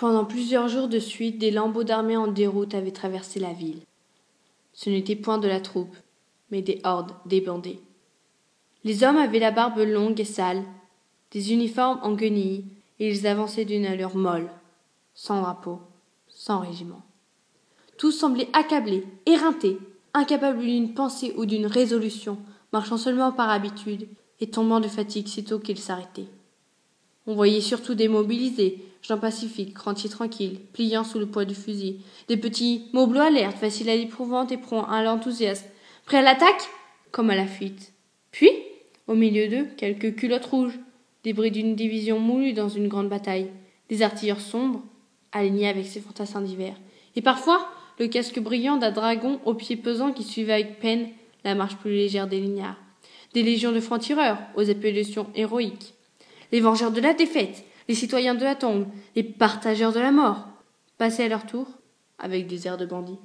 Pendant plusieurs jours de suite, des lambeaux d'armée en déroute avaient traversé la ville. Ce n'était point de la troupe, mais des hordes débandées. Les hommes avaient la barbe longue et sale, des uniformes en guenilles, et ils avançaient d'une allure molle, sans drapeau, sans régiment. Tous semblaient accablés, éreintés, incapables d'une pensée ou d'une résolution, marchant seulement par habitude, et tombant de fatigue sitôt qu'ils s'arrêtaient. On voyait surtout des mobilisés, gens pacifiques, rentiers tranquilles, pliant sous le poids du fusil, des petits mots alertes, faciles à l'éprouvante et prompts à l'enthousiasme, prêts à l'attaque? Comme à la fuite. Puis, au milieu d'eux, quelques culottes rouges, débris d'une division moulue dans une grande bataille, des artilleurs sombres, alignés avec ses fantassins d'hiver, et parfois le casque brillant d'un dragon aux pieds pesants qui suivait avec peine la marche plus légère des lignards, des légions de francs-tireurs aux appellations héroïques, les vengeurs de la défaite, les citoyens de la tombe, les partageurs de la mort, passaient à leur tour avec des airs de bandits.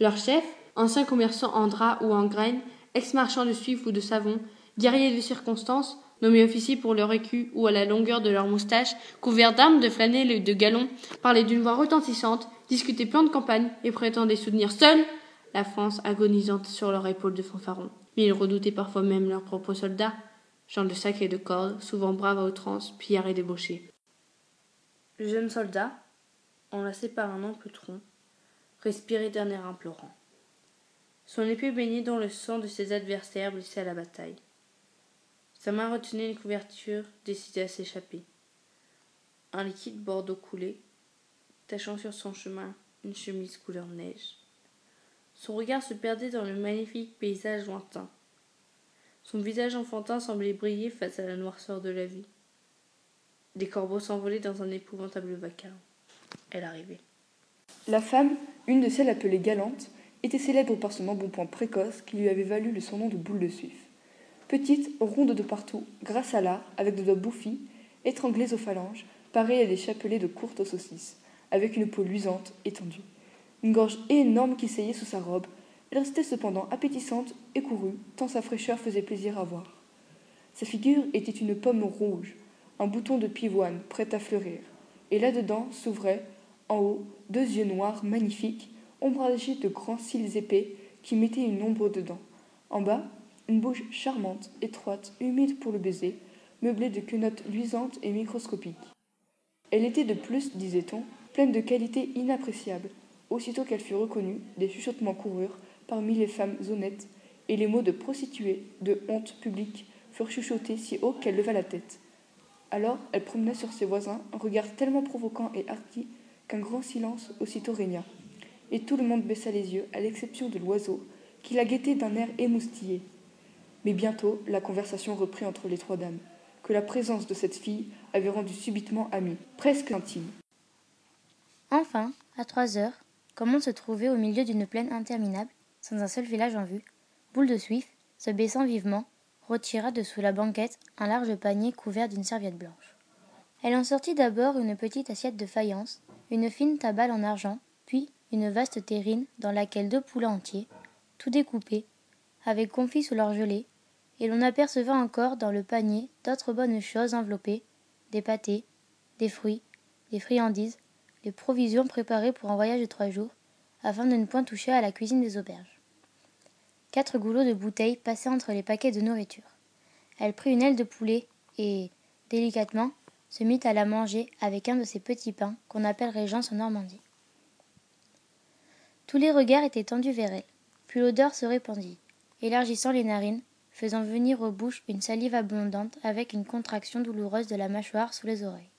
Leur chef, ancien commerçant en draps ou en graines, ex-marchand de suif ou de savon, guerrier de circonstance, nommés officiers pour leur écu ou à la longueur de leur moustache, couverts d'armes, de flanelles et de galons, parlaient d'une voix retentissante, discutaient plans de campagne et prétendaient soutenir seuls la France agonisante sur leur épaule de fanfarons. Mais ils redoutaient parfois même leurs propres soldats, gens de sac et de cordes, souvent braves à outrance, pillards et débauchés. Le jeune soldat, enlacé par un ample tronc, respirait d'un air implorant. Son épée baignait dans le sang de ses adversaires blessés à la bataille. Sa main retenait une couverture décidée à s'échapper. Un liquide bordeaux coulait, tachant sur son chemin une chemise couleur neige. Son regard se perdait dans le magnifique paysage lointain. Son visage enfantin semblait briller face à la noirceur de la vie. Des corbeaux s'envolaient dans un épouvantable vacarme. Elle arrivait. La femme, une de celles appelées galantes, était célèbre par son embonpoint précoce qui lui avait valu le surnom de boule de suif. Petite, ronde de partout, grâce à l'art, avec des doigts bouffis, étranglés aux phalanges, pareils à des chapelets de courtes saucisses, avec une peau luisante, étendue. Une gorge énorme qui saillait sous sa robe, elle restait cependant appétissante et courue, tant sa fraîcheur faisait plaisir à voir. Sa figure était une pomme rouge, un bouton de pivoine prêt à fleurir, et là-dedans s'ouvraient, en haut, deux yeux noirs magnifiques, ombragés de grands cils épais qui mettaient une ombre dedans. En bas, une bouche charmante, étroite, humide pour le baiser, meublée de quenottes luisantes et microscopiques. Elle était de plus, disait-on, pleine de qualités inappréciables. Aussitôt qu'elle fut reconnue, des chuchotements coururent parmi les femmes honnêtes, et les mots de prostituée, de honte publique, furent chuchotés si haut qu'elle leva la tête. Alors elle promena sur ses voisins un regard tellement provoquant et hardi qu'un grand silence aussitôt régna, et tout le monde baissa les yeux, à l'exception de l'oiseau, qui la guettait d'un air émoustillé. Mais bientôt la conversation reprit entre les trois dames, que la présence de cette fille avait rendue subitement amie, presque intime. Enfin, à trois heures, comme on se trouvait au milieu d'une plaine interminable, sans un seul village en vue, Boule de Suif, se baissant vivement, retira de sous la banquette un large panier couvert d'une serviette blanche. Elle en sortit d'abord une petite assiette de faïence, une fine tabale en argent, puis une vaste terrine dans laquelle deux poulets entiers, tout découpés, avaient confit sous leur gelée, et l'on apercevait encore dans le panier d'autres bonnes choses enveloppées, des pâtés, des fruits, des friandises, des provisions préparées pour un voyage de trois jours, afin de ne point toucher à la cuisine des auberges. Quatre goulots de bouteilles passaient entre les paquets de nourriture. Elle prit une aile de poulet et, délicatement, se mit à la manger avec un de ces petits pains qu'on appelle régence en Normandie. Tous les regards étaient tendus vers elle, puis l'odeur se répandit, élargissant les narines, faisant venir aux bouches une salive abondante avec une contraction douloureuse de la mâchoire sous les oreilles.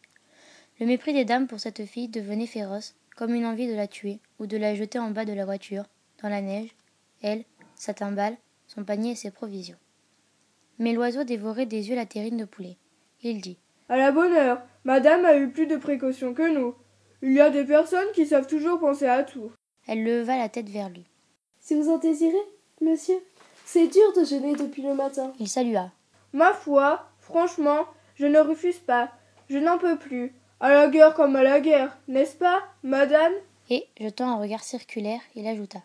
Le mépris des dames pour cette fille devenait féroce, comme une envie de la tuer ou de la jeter en bas de la voiture, dans la neige, elle, sa timbale, son panier et ses provisions. Mais l'oiseau dévorait des yeux la terrine de poulet. Il dit À la bonne heure, madame a eu plus de précautions que nous. Il y a des personnes qui savent toujours penser à tout. Elle leva la tête vers lui. Si vous en désirez, monsieur, c'est dur de jeûner depuis le matin. Il salua. Ma foi, franchement, je ne refuse pas. Je n'en peux plus. À la guerre comme à la guerre, n'est-ce pas, madame? Et, jetant un regard circulaire, il ajouta.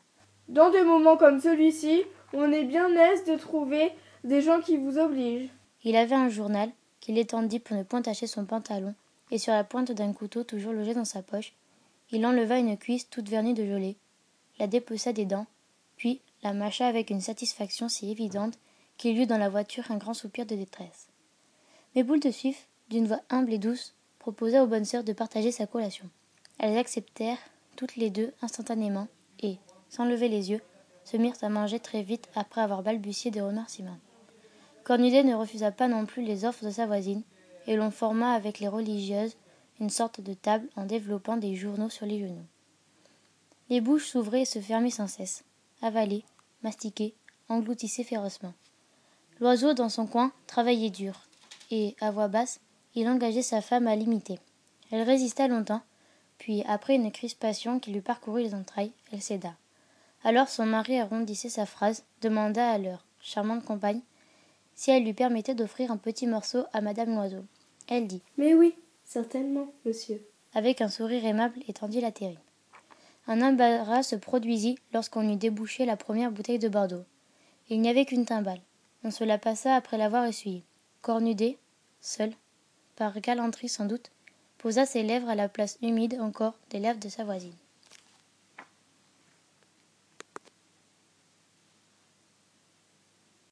Dans des moments comme celui-ci, on est bien aise de trouver des gens qui vous obligent. Il avait un journal qu'il étendit pour ne point tacher son pantalon et sur la pointe d'un couteau toujours logé dans sa poche, il enleva une cuisse toute vernie de gelée, la dépeça des dents, puis la mâcha avec une satisfaction si évidente qu'il eut dans la voiture un grand soupir de détresse. Mais Boule de Suif, d'une voix humble et douce, proposa aux bonnes sœurs de partager sa collation. Elles acceptèrent toutes les deux instantanément et, sans lever les yeux, se mirent à manger très vite après avoir balbutié des remerciements. Cornudet ne refusa pas non plus les offres de sa voisine, et l'on forma avec les religieuses une sorte de table en développant des journaux sur les genoux. Les bouches s'ouvraient et se fermaient sans cesse, avalaient, mastiquaient, engloutissaient férocement. L'oiseau, dans son coin, travaillait dur, et, à voix basse, il engageait sa femme à l'imiter. Elle résista longtemps, puis, après une crispation qui lui parcourut les entrailles, elle céda. Alors son mari arrondissait sa phrase, demanda à leur charmante compagne si elle lui permettait d'offrir un petit morceau à madame Loiseau. Elle dit Mais oui, certainement, monsieur. Avec un sourire aimable et tendit la terrine. Un embarras se produisit lorsqu'on eut débouché la première bouteille de Bordeaux. Il n'y avait qu'une timbale. On se la passa après l'avoir essuyée. Cornudet, seul, par galanterie sans doute, posa ses lèvres à la place humide encore des lèvres de sa voisine.